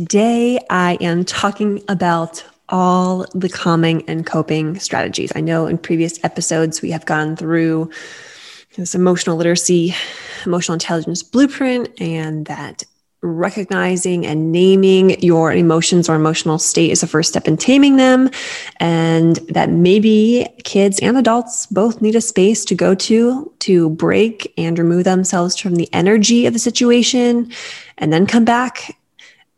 Today, I am talking about all the calming and coping strategies. I know in previous episodes, we have gone through this emotional literacy, emotional intelligence blueprint, and that recognizing and naming your emotions or emotional state is the first step in taming them. And that maybe kids and adults both need a space to go to to break and remove themselves from the energy of the situation and then come back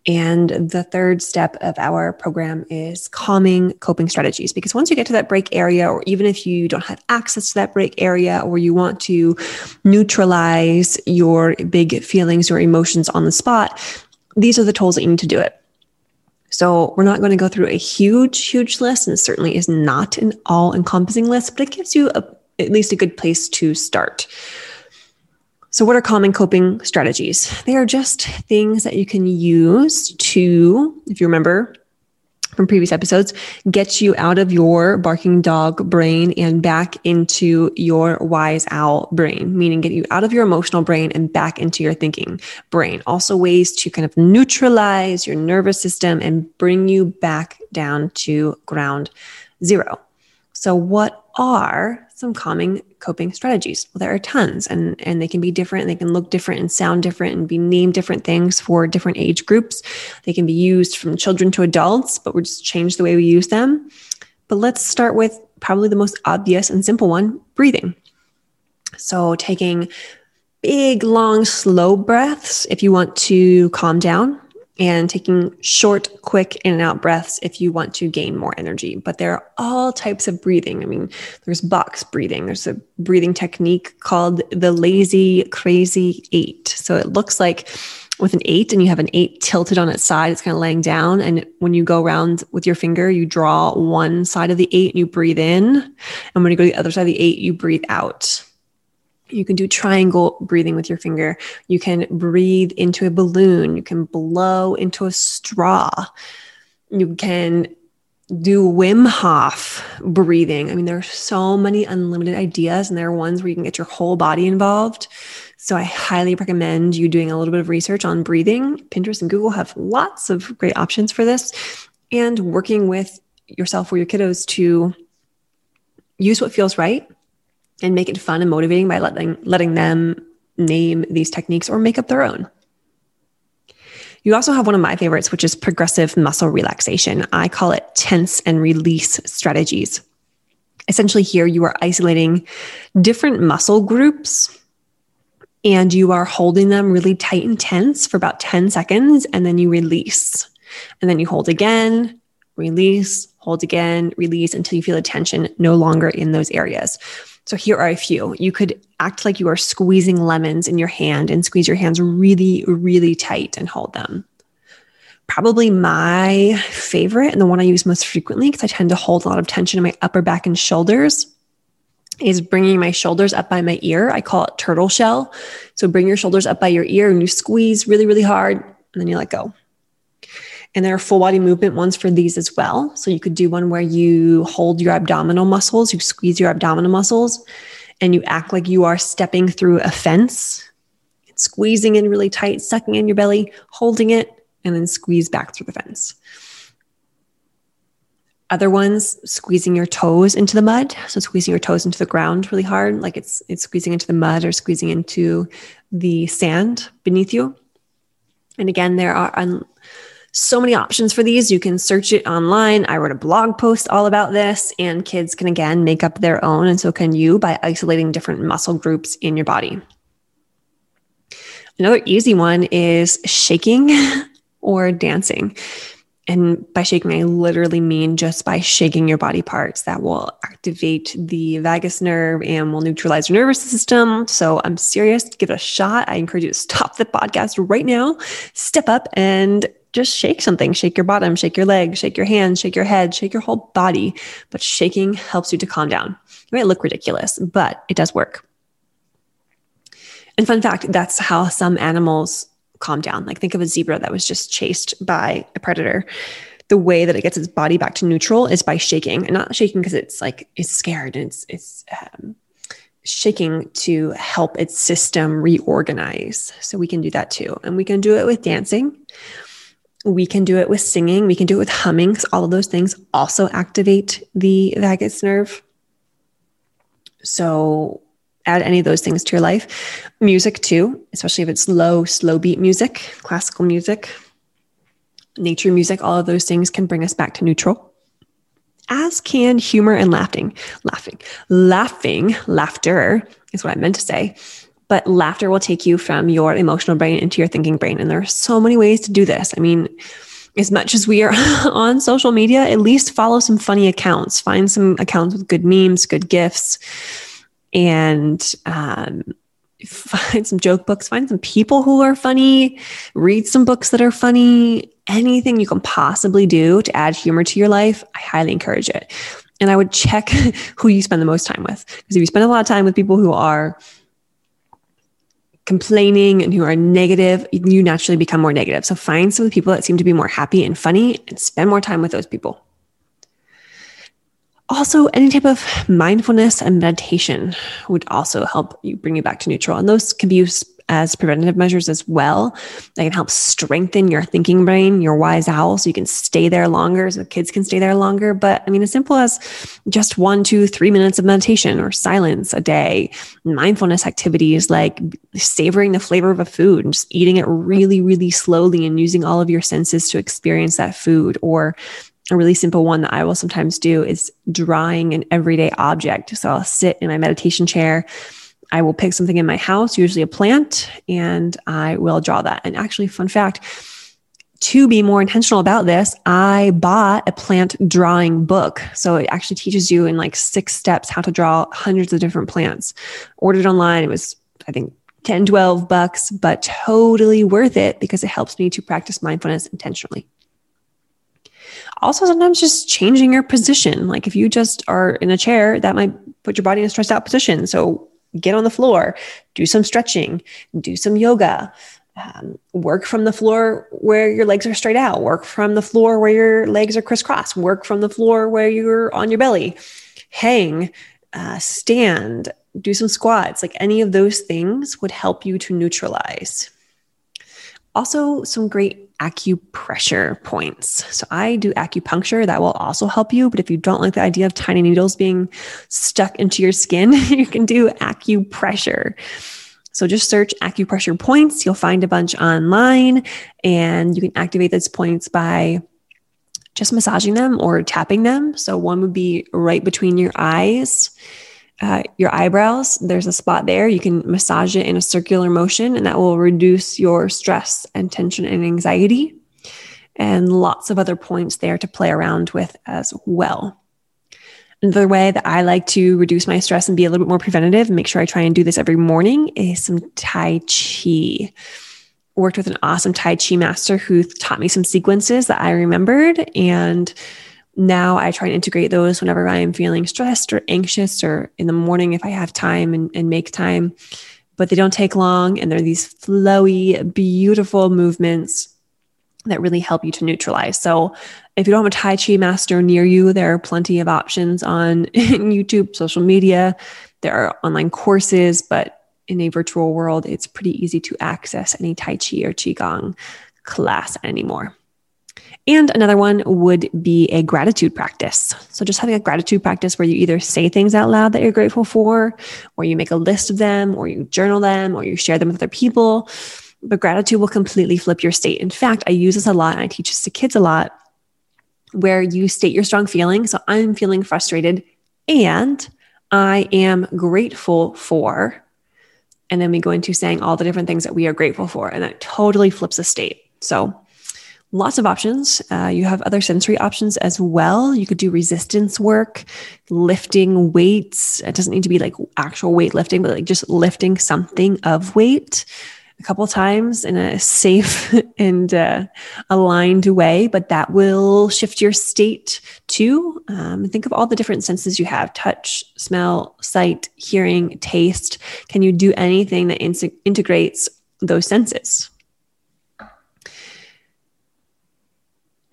and the third step of our program is calming coping strategies. Because once you get to that break area, or even if you don't have access to that break area, or you want to neutralize your big feelings or emotions on the spot, these are the tools that you need to do it. So, we're not going to go through a huge, huge list, and it certainly is not an all encompassing list, but it gives you a, at least a good place to start. So, what are common coping strategies? They are just things that you can use to, if you remember from previous episodes, get you out of your barking dog brain and back into your wise owl brain, meaning get you out of your emotional brain and back into your thinking brain. Also, ways to kind of neutralize your nervous system and bring you back down to ground zero. So, what are some calming coping strategies? Well, there are tons, and, and they can be different. They can look different and sound different and be named different things for different age groups. They can be used from children to adults, but we just change the way we use them. But let's start with probably the most obvious and simple one breathing. So, taking big, long, slow breaths if you want to calm down and taking short, quick in and out breaths if you want to gain more energy. But there are all types of breathing. I mean, there's box breathing, there's a breathing technique called the lazy, crazy eight. So it looks like with an eight and you have an eight tilted on its side, it's kind of laying down. And when you go around with your finger, you draw one side of the eight and you breathe in. And when you go to the other side of the eight, you breathe out. You can do triangle breathing with your finger. You can breathe into a balloon. You can blow into a straw. You can do Wim Hof breathing. I mean, there are so many unlimited ideas, and there are ones where you can get your whole body involved. So I highly recommend you doing a little bit of research on breathing. Pinterest and Google have lots of great options for this, and working with yourself or your kiddos to use what feels right and make it fun and motivating by letting letting them name these techniques or make up their own. You also have one of my favorites, which is progressive muscle relaxation. I call it tense and release strategies. Essentially, here you are isolating different muscle groups and you are holding them really tight and tense for about 10 seconds, and then you release. And then you hold again, release, hold again, release until you feel the tension no longer in those areas. So here are a few. You could act like you are squeezing lemons in your hand and squeeze your hands really, really tight and hold them. Probably my favorite and the one I use most frequently because I tend to hold a lot of tension in my upper back and shoulders is bringing my shoulders up by my ear. I call it turtle shell. So bring your shoulders up by your ear and you squeeze really, really hard and then you let go. And there are full body movement ones for these as well. So you could do one where you hold your abdominal muscles, you squeeze your abdominal muscles, and you act like you are stepping through a fence, squeezing in really tight, sucking in your belly, holding it, and then squeeze back through the fence. Other ones, squeezing your toes into the mud. So squeezing your toes into the ground really hard, like it's it's squeezing into the mud or squeezing into the sand beneath you And again, there are so many options for these. You can search it online. I wrote a blog post all about this, and kids can again make up their own, and so can you by isolating different muscle groups in your body. Another easy one is shaking or dancing. And by shaking, I literally mean just by shaking your body parts that will activate the vagus nerve and will neutralize your nervous system. So I'm serious, give it a shot. I encourage you to stop the podcast right now, step up and just shake something. Shake your bottom, shake your legs, shake your hands, shake your head, shake your whole body. But shaking helps you to calm down. It might look ridiculous, but it does work. And fun fact, that's how some animals calm down. Like think of a zebra that was just chased by a predator. The way that it gets its body back to neutral is by shaking, and not shaking because it's like it's scared and it's it's um, shaking to help its system reorganize. So we can do that too, and we can do it with dancing. We can do it with singing. We can do it with humming. All of those things also activate the vagus nerve. So add any of those things to your life. Music, too, especially if it's low, slow beat music, classical music, nature music, all of those things can bring us back to neutral. As can humor and laughing. Laughing. Laughing, laughter is what I meant to say. But laughter will take you from your emotional brain into your thinking brain. And there are so many ways to do this. I mean, as much as we are on social media, at least follow some funny accounts. Find some accounts with good memes, good gifts and um, find some joke books, find some people who are funny, read some books that are funny, anything you can possibly do to add humor to your life. I highly encourage it. And I would check who you spend the most time with. Because if you spend a lot of time with people who are complaining and who are negative, you naturally become more negative. So find some of the people that seem to be more happy and funny and spend more time with those people. Also, any type of mindfulness and meditation would also help you bring you back to neutral. And those can be used as preventative measures as well. They can help strengthen your thinking brain, your wise owl, so you can stay there longer, so kids can stay there longer. But I mean, as simple as just one, two, three minutes of meditation or silence a day, mindfulness activities like savoring the flavor of a food and just eating it really, really slowly and using all of your senses to experience that food, or a really simple one that I will sometimes do is drawing an everyday object. So I'll sit in my meditation chair. I will pick something in my house, usually a plant, and I will draw that. And actually, fun fact, to be more intentional about this, I bought a plant drawing book. So it actually teaches you in like six steps how to draw hundreds of different plants. Ordered online. It was, I think, 10, 12 bucks, but totally worth it because it helps me to practice mindfulness intentionally also sometimes just changing your position. Like if you just are in a chair, that might put your body in a stressed out position. So get on the floor, do some stretching, do some yoga. Um, work from the floor where your legs are straight out, work from the floor where your legs are crisscross, work from the floor where you're on your belly, hang, uh, stand, do some squats. Like any of those things would help you to neutralize. Also, some great acupressure points. So I do acupuncture that will also help you. But if you don't like the idea of tiny needles being stuck into your skin, you can do acupressure. So just search acupressure points. You'll find a bunch online and you can activate those points by just massaging them or tapping them. So one would be right between your eyes uh, your eyebrows, there's a spot there. You can massage it in a circular motion, and that will reduce your stress and tension and anxiety. And lots of other points there to play around with as well. Another way that I like to reduce my stress and be a little bit more preventative and make sure I try and do this every morning is some Tai Chi. Worked with an awesome Tai Chi master who taught me some sequences that I remembered and now I try and integrate those whenever I'm feeling stressed or anxious or in the morning if I have time and, and make time. But they don't take long and they're these flowy, beautiful movements that really help you to neutralize. So if you don't have a Tai Chi master near you, there are plenty of options on YouTube, social media. There are online courses, but in a virtual world, it's pretty easy to access any Tai Chi or Qigong class anymore. And another one would be a gratitude practice. So just having a gratitude practice where you either say things out loud that you're grateful for, or you make a list of them, or you journal them, or you share them with other people. but gratitude will completely flip your state. In fact, I use this a lot and I teach this to kids a lot where you state your strong feeling. So I'm feeling frustrated and I am grateful for. And then we go into saying all the different things that we are grateful for. And that totally flips a state. So lots of options. Uh, you have other sensory options as well. You could do resistance work, lifting weights. It doesn't need to be like actual weightlifting, but like just lifting something of weight a couple times in a safe and uh, aligned way, but that will shift your state too. Um, think of all the different senses you have touch, smell, sight, hearing, taste. Can you do anything that in- integrates those senses?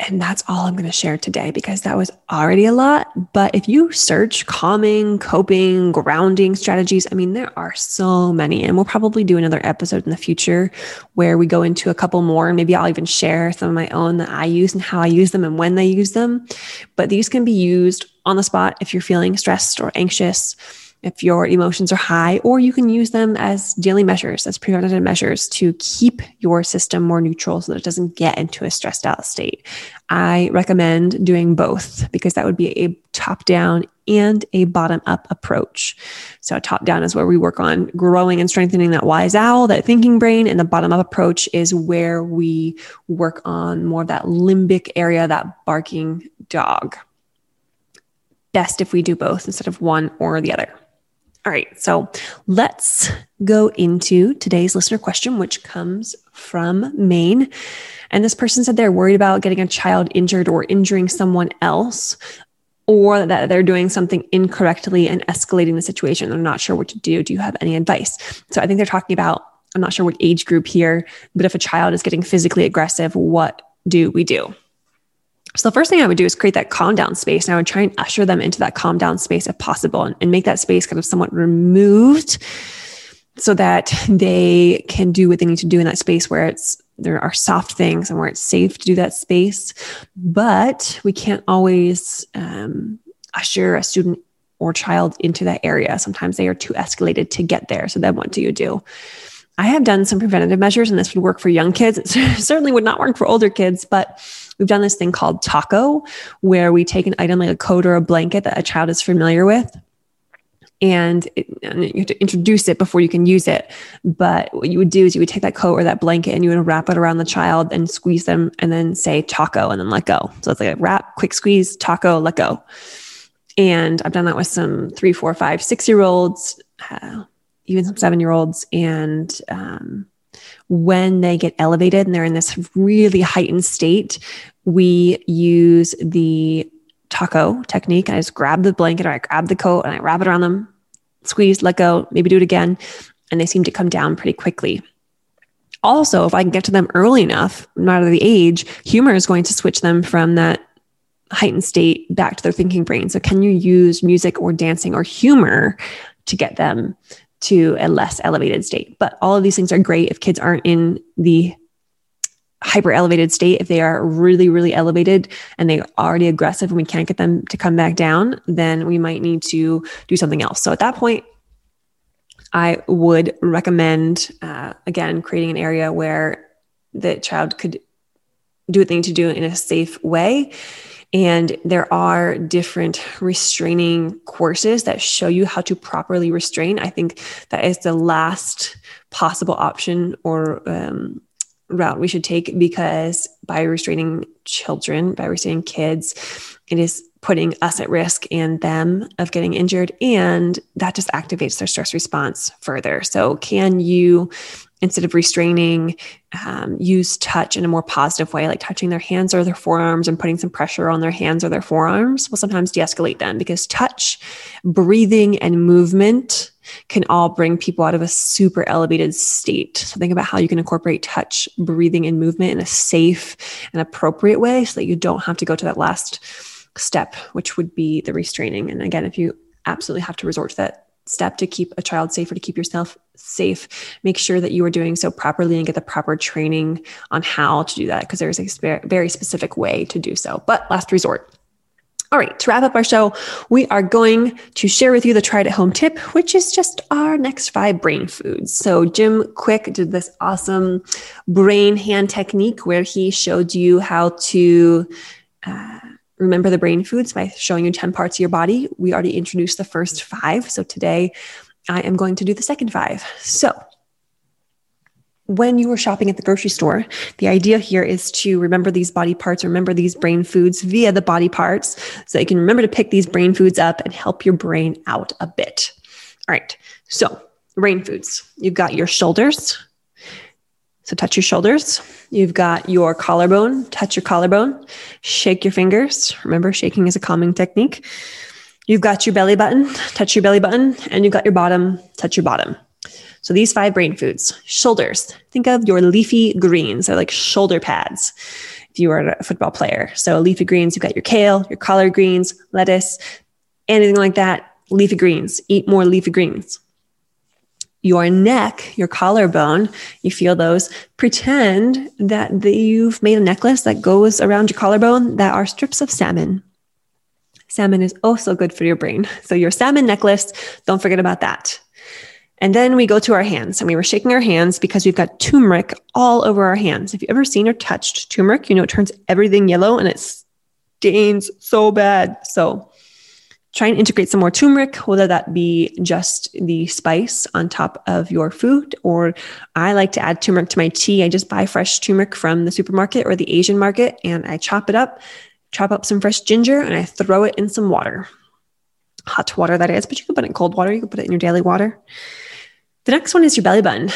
And that's all I'm going to share today because that was already a lot. But if you search calming, coping, grounding strategies, I mean, there are so many. And we'll probably do another episode in the future where we go into a couple more. And Maybe I'll even share some of my own that I use and how I use them and when they use them. But these can be used on the spot if you're feeling stressed or anxious if your emotions are high, or you can use them as daily measures, as preventative measures to keep your system more neutral so that it doesn't get into a stressed out state. I recommend doing both because that would be a top down and a bottom up approach. So, a top down is where we work on growing and strengthening that wise owl, that thinking brain, and the bottom up approach is where we work on more of that limbic area, that barking dog. Best if we do both instead of one or the other. All right, so let's go into today's listener question, which comes from Maine. And this person said they're worried about getting a child injured or injuring someone else, or that they're doing something incorrectly and escalating the situation. They're not sure what to do. Do you have any advice? So I think they're talking about, I'm not sure what age group here, but if a child is getting physically aggressive, what do we do? So the first thing I would do is create that calm down space. And I would try and usher them into that calm down space if possible and, and make that space kind of somewhat removed so that they can do what they need to do in that space where it's there are soft things and where it's safe to do that space. But we can't always um, usher a student or child into that area. Sometimes they are too escalated to get there. So then what do you do? I have done some preventative measures, and this would work for young kids. It certainly would not work for older kids, but we've done this thing called taco, where we take an item like a coat or a blanket that a child is familiar with. And, it, and you have to introduce it before you can use it. But what you would do is you would take that coat or that blanket and you would wrap it around the child and squeeze them and then say taco and then let go. So it's like a wrap, quick squeeze, taco, let go. And I've done that with some three, four, five, six year olds. Uh, even some seven year olds. And um, when they get elevated and they're in this really heightened state, we use the taco technique. I just grab the blanket or I grab the coat and I wrap it around them, squeeze, let go, maybe do it again. And they seem to come down pretty quickly. Also, if I can get to them early enough, no matter the age, humor is going to switch them from that heightened state back to their thinking brain. So, can you use music or dancing or humor to get them to a less elevated state. But all of these things are great if kids aren't in the hyper elevated state. If they are really, really elevated and they're already aggressive and we can't get them to come back down, then we might need to do something else. So at that point, I would recommend, uh, again, creating an area where the child could do what they need to do in a safe way and there are different restraining courses that show you how to properly restrain. I think that is the last possible option or um, route we should take because by restraining children, by restraining kids, it is putting us at risk and them of getting injured. And that just activates their stress response further. So, can you instead of restraining, um, use touch in a more positive way, like touching their hands or their forearms and putting some pressure on their hands or their forearms will sometimes de escalate them because touch, breathing, and movement can all bring people out of a super elevated state. So think about how you can incorporate touch, breathing, and movement in a safe and appropriate way so that you don't have to go to that last step, which would be the restraining. And again, if you absolutely have to resort to that step to keep a child safe or to keep yourself safe, make sure that you are doing so properly and get the proper training on how to do that because there's a very specific way to do so. But last resort. All right, to wrap up our show, we are going to share with you the tried at home tip, which is just our next five brain foods. So, Jim Kwik did this awesome brain hand technique where he showed you how to uh, remember the brain foods by showing you 10 parts of your body. We already introduced the first five. So, today I am going to do the second five. So, when you are shopping at the grocery store, the idea here is to remember these body parts, remember these brain foods via the body parts, so you can remember to pick these brain foods up and help your brain out a bit. All right, so brain foods. You've got your shoulders. So touch your shoulders. You've got your collarbone. Touch your collarbone. Shake your fingers. Remember, shaking is a calming technique. You've got your belly button. Touch your belly button. And you've got your bottom. Touch your bottom. So these five brain foods, shoulders, think of your leafy greens. They're like shoulder pads if you are a football player. So leafy greens, you've got your kale, your collard greens, lettuce, anything like that. Leafy greens, eat more leafy greens. Your neck, your collarbone, you feel those. Pretend that you've made a necklace that goes around your collarbone that are strips of salmon. Salmon is also good for your brain. So, your salmon necklace, don't forget about that. And then we go to our hands and we were shaking our hands because we've got turmeric all over our hands. If you've ever seen or touched turmeric, you know it turns everything yellow and it stains so bad. So try and integrate some more turmeric, whether that be just the spice on top of your food, or I like to add turmeric to my tea. I just buy fresh turmeric from the supermarket or the Asian market and I chop it up, chop up some fresh ginger, and I throw it in some water. Hot water, that is, but you can put it in cold water. You can put it in your daily water. The next one is your belly button,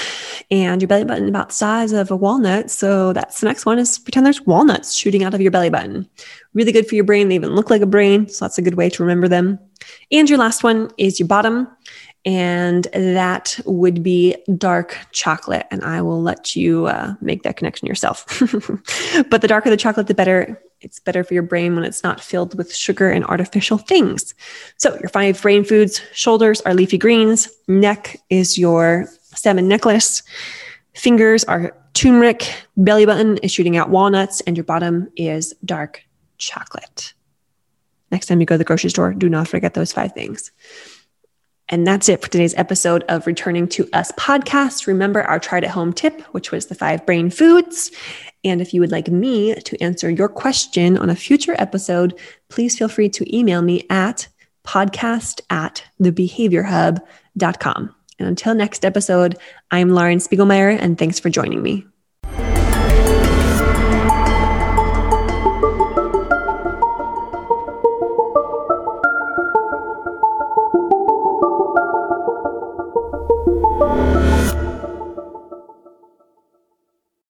and your belly button about the size of a walnut. So that's the next one is pretend there's walnuts shooting out of your belly button. Really good for your brain. They even look like a brain, so that's a good way to remember them. And your last one is your bottom, and that would be dark chocolate. And I will let you uh, make that connection yourself. but the darker the chocolate, the better it's better for your brain when it's not filled with sugar and artificial things. So, your five brain foods shoulders are leafy greens, neck is your salmon necklace, fingers are turmeric, belly button is shooting out walnuts, and your bottom is dark chocolate. Next time you go to the grocery store, do not forget those five things. And that's it for today's episode of Returning to Us podcast. Remember our tried at home tip, which was the five brain foods. And if you would like me to answer your question on a future episode, please feel free to email me at podcast at thebehaviorhub.com. And until next episode, I'm Lauren Spiegelmeier, and thanks for joining me.